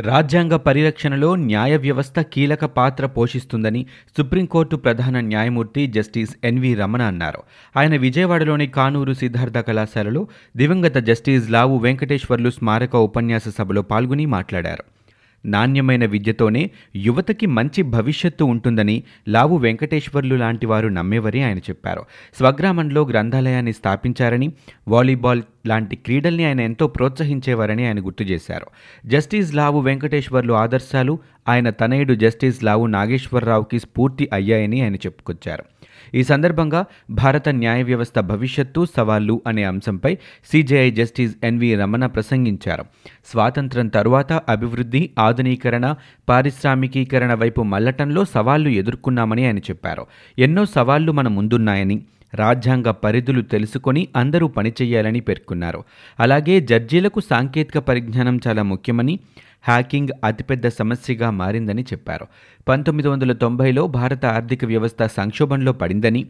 రాజ్యాంగ పరిరక్షణలో న్యాయ వ్యవస్థ కీలక పాత్ర పోషిస్తుందని సుప్రీంకోర్టు ప్రధాన న్యాయమూర్తి జస్టిస్ ఎన్వి రమణ అన్నారు. ఆయన విజయవాడలోని కానూరు సిద్ధార్థ కళాశాలలో దివంగత జస్టిస్ లావు వెంకటేశ్వర్లు స్మారక ఉపన్యాస సభలో పాల్గొని మాట్లాడారు. నాణ్యమైన విద్యతోనే యువతకి మంచి భవిష్యత్తు ఉంటుందని లావు వెంకటేశ్వర్లు లాంటి వారు నమ్మేవని ఆయన చెప్పారు. స్వగ్రామంలో గ్రంథాలయాన్ని స్థాపించారని వాలీబాల్ లాంటి క్రీడల్ని ఆయన ఎంతో ప్రోత్సహించేవారని ఆయన గుర్తు చేశారు. జస్టిస్ లావు వెంకటేశ్వర్లు ఆదర్శాలు ఆయన తనయుడు జస్టిస్ లావు నాగేశ్వరరావుకి స్ఫూర్తి అయ్యాయని ఆయన చెప్పుకొచ్చారు. ఈ సందర్భంగా భారత న్యాయ వ్యవస్థ భవిష్యత్తు సవాళ్ళు అనే అంశంపై సిజేఐ జస్టిస్ ఎన్వి రమణ ప్రసంగించారు. స్వాతంత్రం తరువాత అభివృద్ధి ఆధునీకరణ పారిశ్రామికీకరణ వైపు మల్లటంలో సవాళ్ళు ఎదుర్కొన్నామని ఆయన చెప్పారు. ఎన్నో సవాళ్ళు మన ముందున్నాయని రాజ్యాంగ పరిధులు తెలుసుకొని అందరూ పనిచేయాలని పేర్కొన్నారు. అలాగే జడ్జీలకు సాంకేతిక పరిజ్ఞానం చాలా ముఖ్యమని హ్యాకింగ్ అతిపెద్ద సమస్యగా మారిందని చెప్పారు. పంతొమ్మిది వందల తొంభైలో భారత ఆర్థిక వ్యవస్థ సంక్షోభంలో పడిందని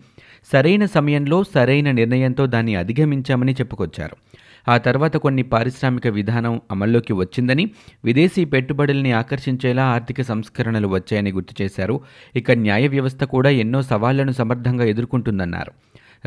సరైన సమయంలో సరైన నిర్ణయంతో దాన్ని అధిగమించామని చెప్పుకొచ్చారు. ఆ తర్వాత కొన్ని పారిశ్రామిక విధానం అమల్లోకి వచ్చిందని విదేశీ పెట్టుబడుల్ని ఆకర్షించేలా ఆర్థిక సంస్కరణలు వచ్చాయని గుర్తు చేశారు. ఇక న్యాయ వ్యవస్థ కూడా ఎన్నో సవాళ్ళను సమర్థంగా ఎదుర్కొంటుందన్నారు.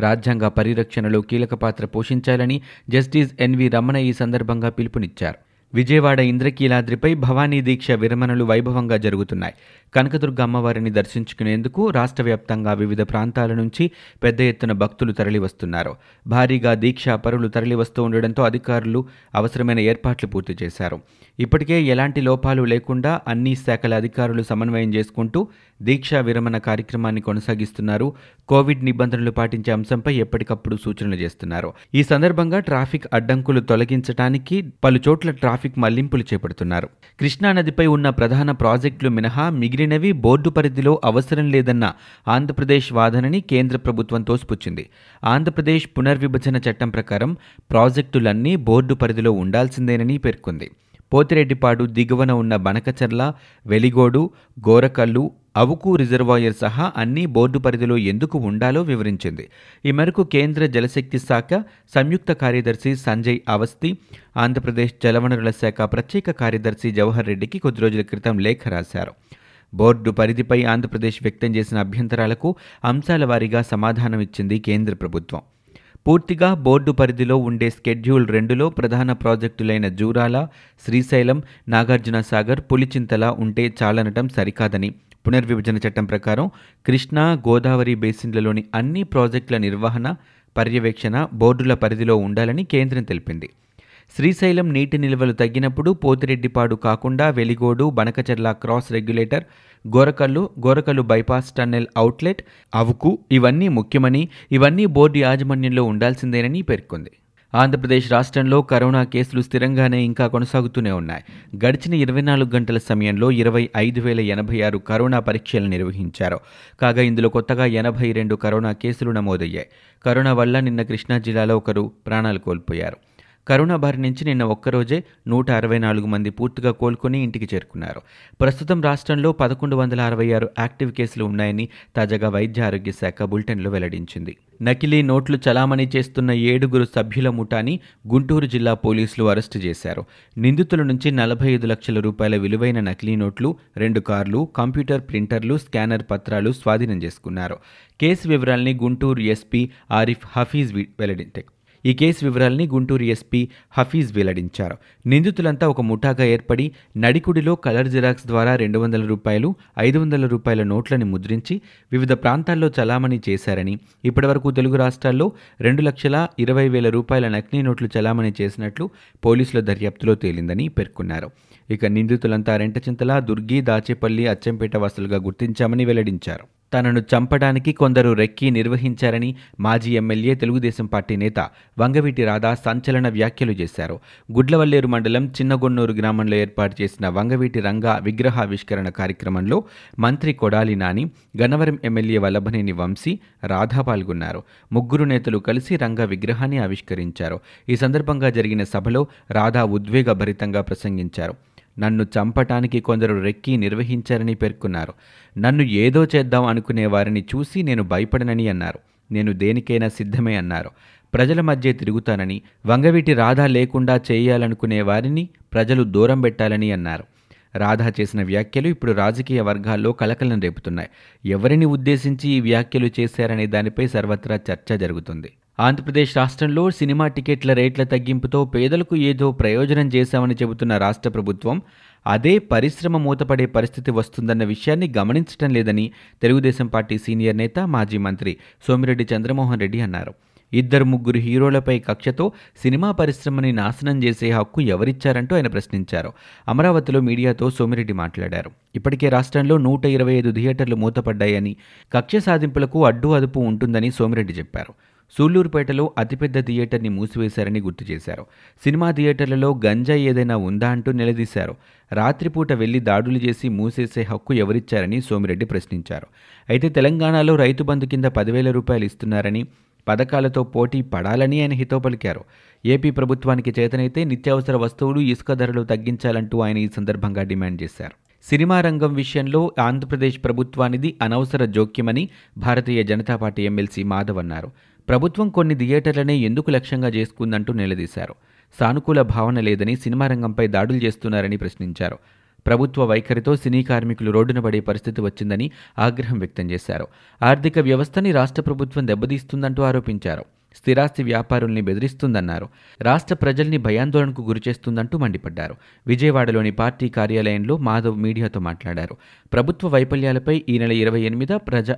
రాజ్యాంగ పరిరక్షణలో కీలక పాత్ర పోషించాలని జస్టిస్ ఎన్వి రమణ ఈ సందర్భంగా పిలుపునిచ్చారు. విజయవాడ ఇంద్రకీలాద్రిపై భవానీ దీక్ష విరమణలు వైభవంగా జరుగుతున్నాయి. కనకదుర్గ అమ్మవారిని దర్శించుకునేందుకు రాష్ట్ర వ్యాప్తంగా వివిధ ప్రాంతాల నుంచి పెద్ద ఎత్తున భక్తులు తరలివస్తున్నారు. భారీగా దీక్షా పరులు తరలివస్తూ ఉండడంతో అధికారులు అవసరమైన ఏర్పాట్లు పూర్తి చేశారు. ఇప్పటికే ఎలాంటి లోపాలు లేకుండా అన్ని శాఖల అధికారులు సమన్వయం చేసుకుంటూ దీక్షా విరమణ కార్యక్రమాన్ని కొనసాగిస్తున్నారు. కోవిడ్ నిబంధనలు పాటించే అంశంపై ఎప్పటికప్పుడు సూచనలు చేస్తున్నారు. ఈ సందర్భంగా ట్రాఫిక్ అడ్డంకులు తొలగించడానికి పలు చోట్ల ట్రాఫిక్ మళ్ళింపులు చేపడుతున్నారు. కృష్ణానదిపై ఉన్న ప్రధాన ప్రాజెక్టులు మినహా మిగిలినవి బోర్డు పరిధిలో అవసరం లేదన్న ఆంధ్రప్రదేశ్ వాదనని కేంద్ర ప్రభుత్వం తోసిపుచ్చింది. ఆంధ్రప్రదేశ్ పునర్విభజన చట్టం ప్రకారం ప్రాజెక్టులన్నీ బోర్డు పరిధిలో ఉండాల్సిందేనని పేర్కొంది. పోతిరెడ్డిపాడు దిగువన ఉన్న బనకచర్ల వెలిగోడు గోరకల్లు అవుకు రిజర్వాయర్ సహా అన్ని బోర్డు పరిధిలో ఎందుకు ఉండాలో వివరించింది. ఈ మేరకు కేంద్ర జలశక్తి శాఖ సంయుక్త కార్యదర్శి సంజయ్ అవస్థి ఆంధ్రప్రదేశ్ జలవనరుల శాఖ ప్రత్యేక కార్యదర్శి జవహర్ రెడ్డికి కొద్ది రోజుల క్రితం లేఖ రాశారు. బోర్డు పరిధిపై ఆంధ్రప్రదేశ్ వ్యక్తం చేసిన అభ్యంతరాలకు అంశాల వారీగా సమాధానం ఇచ్చింది కేంద్ర ప్రభుత్వం. పూర్తిగా బోర్డు పరిధిలో ఉండే స్కెడ్యూల్ రెండులో ప్రధాన ప్రాజెక్టులైన జూరాల శ్రీశైలం నాగార్జున సాగర్ పులిచింతల ఉంటే చాలనటం సరికాదని. పునర్విభజన చట్టం ప్రకారం కృష్ణా గోదావరి బేసిన్లలోని అన్ని ప్రాజెక్టుల నిర్వహణ పర్యవేక్షణ బోర్డుల పరిధిలో ఉండాలని కేంద్రం తెలిపింది. శ్రీశైలం నీటి నిల్వలు తగ్గినప్పుడు పోతిరెడ్డిపాడు కాకుండా Veligodu Banakacherla cross regulator Gorakallu Gorakallu bypass tunnel outlet Avuku ఇవన్నీ ముఖ్యమని ఇవన్నీ బోర్డు యాజమాన్యంలో ఉండాల్సిందేనని పేర్కొంది. ఆంధ్రప్రదేశ్ రాష్ట్రంలో కరోనా కేసులు స్థిరంగానే ఇంకా కొనసాగుతూనే ఉన్నాయి. గడిచిన ఇరవై నాలుగు గంటల సమయంలో ఇరవై ఐదు వేల ఎనభై ఆరు కరోనా పరీక్షలు నిర్వహించారు. కాగా ఇందులో కొత్తగా ఎనభై రెండు కరోనా కేసులు నమోదయ్యాయి. కరోనా వల్ల నిన్న కృష్ణా జిల్లాలో ఒకరు ప్రాణాలు కోల్పోయారు. కరోనా బారి నుంచి నిన్న ఒక్కరోజే నూట అరవై నాలుగు మంది పూర్తిగా కోలుకొని ఇంటికి చేరుకున్నారు. ప్రస్తుతం రాష్ట్రంలో పదకొండు వందల అరవై ఆరు యాక్టివ్ కేసులు ఉన్నాయని తాజాగా వైద్య ఆరోగ్య శాఖ బులెటిన్లో వెల్లడించింది. నకిలీ నోట్లు చలామణి చేస్తున్న ఏడుగురు సభ్యుల ముఠాని గుంటూరు జిల్లా పోలీసులు అరెస్టు చేశారు. నిందితుల నుంచి నలభై ఐదు లక్షల రూపాయల విలువైన నకిలీ నోట్లు రెండు కార్లు కంప్యూటర్ ప్రింటర్లు స్కానర్ పత్రాలు స్వాధీనం చేసుకున్నారు. కేసు వివరాల్ని గుంటూరు ఎస్పీ ఆరిఫ్ హఫీజ్ వెల్లడించారు. ఈ కేసు వివరాల్ని గుంటూరు ఎస్పీ హఫీజ్ వెల్లడించారు. నిందితులంతా ఒక ముఠాగా ఏర్పడి నడికుడిలో కలర్ జిరాక్స్ ద్వారా రెండు వందల రూపాయలు ఐదు వందల రూపాయల నోట్లని ముద్రించి వివిధ ప్రాంతాల్లో చలామణి చేశారని ఇప్పటివరకు తెలుగు రాష్ట్రాల్లో రెండు లక్షల ఇరవై వేల రూపాయల నకిలీ నోట్లు చలామణి చేసినట్లు పోలీసుల దర్యాప్తులో తేలిందని పేర్కొన్నారు. ఇక నిందితులంతా రెంటచింతల దుర్గి దాచేపల్లి అచ్చంపేట వాసులుగా గుర్తించామని వెల్లడించారు. తనను చంపడానికి కొందరు రెక్కి నిర్వహించారని మాజీ ఎమ్మెల్యే తెలుగుదేశం పార్టీ నేత వంగవీటి రాధా సంచలన వ్యాఖ్యలు చేశారు. గుడ్లవల్లేరు మండలం చిన్నగొన్నూరు గ్రామంలో ఏర్పాటు చేసిన వంగవీటి రంగా విగ్రహావిష్కరణ కార్యక్రమంలో మంత్రి కొడాలి నాని గన్నవరం ఎమ్మెల్యే వల్లభనేని వంశీ రాధా పాల్గొన్నారు. ముగ్గురు నేతలు కలిసి రంగ విగ్రహాన్ని ఆవిష్కరించారు. ఈ సందర్భంగా జరిగిన సభలో రాధా ఉద్వేగభరితంగా ప్రసంగించారు. నన్ను చంపటానికి కొందరు రెక్కి నిర్వహించారని పేర్కొన్నారు. నన్ను ఏదో చేద్దాం అనుకునే వారిని చూసి నేను భయపడనని అన్నారు. నేను దేనికైనా సిద్ధమే అన్నారు. ప్రజల మధ్య తిరుగుతానని వంగవీటి రాధా లేకుండా చేయాలనుకునే వారిని ప్రజలు దూరం పెట్టాలని అన్నారు. రాధా చేసిన వ్యాఖ్యలు ఇప్పుడు రాజకీయ వర్గాల్లో కలకలం రేపుతున్నాయి. ఎవరిని ఉద్దేశించి ఈ వ్యాఖ్యలు చేశారనే దానిపై సర్వత్రా చర్చ జరుగుతుంది. ఆంధ్రప్రదేశ్ రాష్ట్రంలో సినిమా టికెట్ల రేట్ల తగ్గింపుతో పేదలకు ఏదో ప్రయోజనం చేశామని చెబుతున్న రాష్ట్ర ప్రభుత్వం అదే పరిశ్రమ మూతపడే పరిస్థితి వస్తుందన్న విషయాన్ని గమనించడం లేదని తెలుగుదేశం పార్టీ సీనియర్ నేత మాజీ మంత్రి సోమిరెడ్డి చంద్రమోహన్ రెడ్డి అన్నారు. ఇద్దరు ముగ్గురు హీరోలపై కక్షతో సినిమా పరిశ్రమని నాశనం చేసే హక్కు ఎవరిచ్చారంటూ ఆయన ప్రశ్నించారు. అమరావతిలో మీడియాతో సోమిరెడ్డి మాట్లాడారు. ఇప్పటికే రాష్ట్రంలో నూట ఇరవై ఐదు థియేటర్లు మూతపడ్డాయని కక్ష సాధింపులకు అడ్డు అదుపు ఉంటుందని సోమిరెడ్డి చెప్పారు. సూళ్ళూరుపేటలో అతిపెద్ద థియేటర్ని మూసివేశారని గుర్తు చేశారు. సినిమా థియేటర్లలో గంజాయి ఏదైనా ఉందా అంటూ నిలదీశారు. రాత్రిపూట వెళ్ళి దాడులు చేసి మూసేసే హక్కు ఎవరిచ్చారని సోమిరెడ్డి ప్రశ్నించారు. అయితే తెలంగాణలో రైతు బంధు కింద పదివేల రూపాయలు ఇస్తున్నారని పథకాలతో పోటీ పడాలని ఆయన హితో పలికారు. ఏపీ ప్రభుత్వానికి చేతనైతే నిత్యావసర వస్తువులు ఇసుక ధరలు తగ్గించాలంటూ ఆయన ఈ సందర్భంగా డిమాండ్ చేశారు. సినిమా రంగం విషయంలో ఆంధ్రప్రదేశ్ ప్రభుత్వానిది అనవసర జోక్యమని భారతీయ జనతా పార్టీ ఎమ్మెల్సీ మాధవ్ అన్నారు. ప్రభుత్వం కొన్ని థియేటర్లనే ఎందుకు లక్ష్యంగా చేసుకుందంటూ నిలదీశారు. సానుకూల భావన లేదని సినిమా రంగంపై దాడులు చేస్తున్నారని ప్రశ్నించారు. ప్రభుత్వ వైఖరితో సినీ కార్మికులు రోడ్డున పడే పరిస్థితి వచ్చిందని ఆగ్రహం వ్యక్తం చేశారు. ఆర్థిక వ్యవస్థని రాష్ట్ర ప్రభుత్వం దెబ్బతీస్తుందంటూ ఆరోపించారు. స్థిరాస్తి వ్యాపారుల్ని బెదిరిస్తుందన్నారు. రాష్ట్ర ప్రజల్ని భయాందోళనకు గురిచేస్తుందంటూ మండిపడ్డారు. విజయవాడలోని పార్టీ కార్యాలయంలో మాధవ్ మీడియాతో మాట్లాడారు. ప్రభుత్వ వైఫల్యాలపై ఈ నెల ఇరవై ఎనిమిద ప్రజా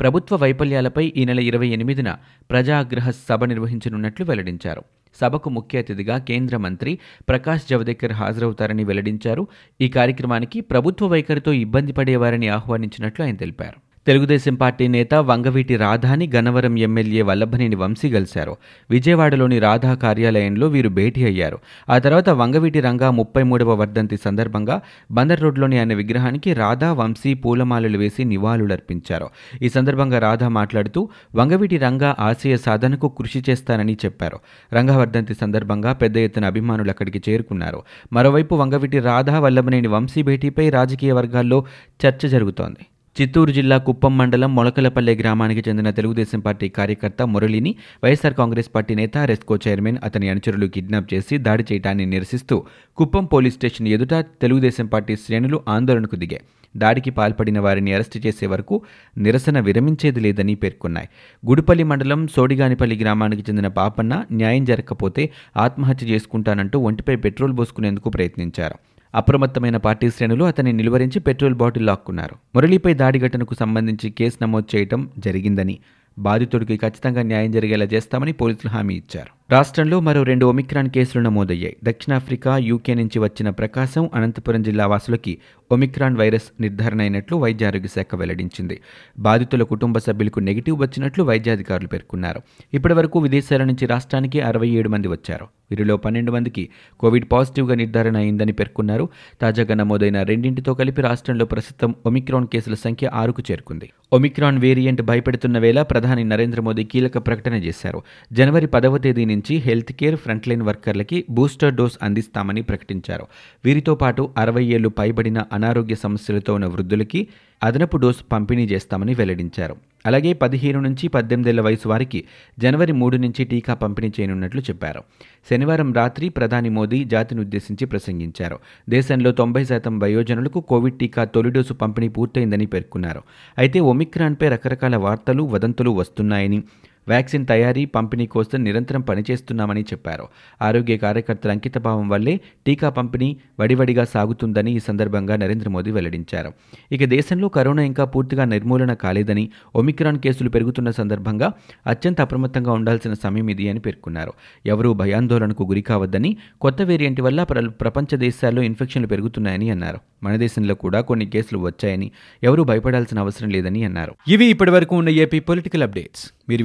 ప్రభుత్వ వైఫల్యాలపై ఈ నెల ఇరవై ఎనిమిదిన ప్రజాగ్రహ సభ నిర్వహించనున్నట్లు వెల్లడించారు. సభకు ముఖ్య అతిథిగా కేంద్ర మంత్రి ప్రకాష్ జవదేకర్ హాజరవుతారని వెల్లడించారు. ఈ కార్యక్రమానికి ప్రభుత్వ వైఖరితో ఇబ్బంది పడేవారని ఆహ్వానించినట్లు ఆయన తెలిపారు. తెలుగుదేశం పార్టీ నేత వంగవీటి రాధాని గన్నవరం ఎమ్మెల్యే వల్లభనేని వంశీ కలిశారు. విజయవాడలోని రాధా కార్యాలయంలో వీరు భేటీ అయ్యారు. ఆ తర్వాత వంగవీటి రంగా ముప్పై మూడవ వర్ధంతి సందర్భంగా బందర్ రోడ్లోని ఆయన విగ్రహానికి రాధా వంశీ పూలమాలలు వేసి నివాళులర్పించారు. ఈ సందర్భంగా రాధా మాట్లాడుతూ వంగవీటి రంగా ఆశయ సాధనకు కృషి చేస్తానని చెప్పారు. రంగవర్ధంతి సందర్భంగా పెద్ద ఎత్తున అభిమానులు అక్కడికి చేరుకున్నారు. మరోవైపు వంగవీటి రాధా వల్లభనేని వంశీ భేటీపై రాజకీయ వర్గాల్లో చర్చ జరుగుతోంది. చిత్తూరు జిల్లా కుప్పం మండలం మొలకలపల్లె గ్రామానికి చెందిన తెలుగుదేశం పార్టీ కార్యకర్త మురళిని వైఎస్ఆర్ కాంగ్రెస్ పార్టీ నేత రెస్కో చైర్మన్ అతని అనుచరులు కిడ్నాప్ చేసి దాడి చేయడాన్ని నిరసిస్తూ కుప్పం పోలీస్ స్టేషన్ ఎదుట తెలుగుదేశం పార్టీ శ్రేణులు ఆందోళనకు దిగాయి. దాడికి పాల్పడిన వారిని అరెస్టు చేసే వరకు నిరసన విరమించేది లేదని పేర్కొన్నాయి. గుడిపల్లి మండలం సోడిగానిపల్లి గ్రామానికి చెందిన పాపన్న న్యాయం జరగకపోతే ఆత్మహత్య చేసుకుంటానంటూ ఒంటిపై పెట్రోల్ పోసుకునేందుకు ప్రయత్నించారు. అప్రమత్తమైన పార్టీ శ్రేణులు అతన్ని నిలువరించి పెట్రోల్ బాటిల్ లాక్కున్నారు. మురళిపై దాడి ఘటనకు సంబంధించి కేసు నమోదు చేయడం జరిగిందని బాధితుడికి ఖచ్చితంగా న్యాయం జరిగేలా చేస్తామని పోలీసులు హామీ ఇచ్చారు. రాష్ట్రంలో మరో రెండు ఒమిక్రాన్ కేసులు నమోదయ్యాయి. దక్షిణాఫ్రికా యూకే నుంచి వచ్చిన ప్రకాశం అనంతపురం జిల్లా వాసులకి ఒమిక్రాన్ వైరస్ నిర్ధారణ అయినట్లు వైద్య ఆరోగ్య శాఖ వెల్లడించింది. బాధితుల కుటుంబ సభ్యులకు నెగిటివ్ వచ్చినట్లు వైద్యాధికారులు పేర్కొన్నారు. ఇప్పటి వరకు విదేశాల నుంచి రాష్ట్రానికి అరవై ఏడు మంది వచ్చారు. వీరిలో పన్నెండు మందికి కోవిడ్ పాజిటివ్గా నిర్ధారణ అయిందని పేర్కొన్నారు. తాజాగా నమోదైన రెండింటితో కలిపి రాష్ట్రంలో ప్రస్తుతం ఒమిక్రాన్ కేసుల సంఖ్య ఆరుకు చేరుకుంది. ఒమిక్రాన్ వేరియంట్ భయపెడుతున్న వేళ ప్రధాని నరేంద్ర మోదీ కీలక ప్రకటన చేశారు. జనవరి పదవ తేదీ నుంచి హెల్త్ కేర్ ఫ్రంట్లైన్ వర్కర్లకి బూస్టర్ డోస్ అందిస్తామని ప్రకటించారు. వీరితో పాటు అరవై ఏళ్ళు పైబడిన అనారోగ్య సమస్యలతో ఉన్న వృద్ధులకి అదనపు డోసు పంపిణీ చేస్తామని వెల్లడించారు. అలాగే పదిహేను నుంచి పద్దెనిమిదేళ్ళ వయసు వారికి జనవరి మూడు నుంచి టీకా పంపిణీ చేయనున్నట్లు చెప్పారు. శనివారం రాత్రి ప్రధాని మోదీ జాతిని ఉద్దేశించి ప్రసంగించారు. దేశంలో తొంభై శాతం వయోజనులకు కోవిడ్ టీకా తొలి డోసు పంపిణీ పూర్తయిందని పేర్కొన్నారు. అయితే ఒమిక్రాన్పై రకరకాల వార్తలు వదంతులు వస్తున్నాయని వ్యాక్సిన్ తయారీ పంపిణీ కోసం నిరంతరం పనిచేస్తున్నామని చెప్పారు. ఆరోగ్య కార్యకర్తల అంకితభావం వల్లే టీకా పంపిణీ వడివడిగా సాగుతుందని ఈ సందర్భంగా నరేంద్ర మోదీ వెల్లడించారు. ఇక దేశంలో కరోనా ఇంకా పూర్తిగా నిర్మూలన కాలేదని ఒమిక్రాన్ కేసులు పెరుగుతున్న సందర్భంగా అత్యంత అప్రమత్తంగా ఉండాల్సిన సమయం ఇది అని పేర్కొన్నారు. ఎవరూ భయాందోళనకు గురి కావద్దని కొత్త వేరియంట్ వల్ల ప్ర- ప్రపంచ దేశాల్లో ఇన్ఫెక్షన్లు పెరుగుతున్నాయని అన్నారు. మన దేశంలో కూడా కొన్ని కేసులు వచ్చాయని ఎవరూ భయపడాల్సిన అవసరం లేదని అన్నారు. ఇవి ఇప్పటివరకు ఉన్న ఏపీ పొలిటికల్ అప్డేట్స్. మీరు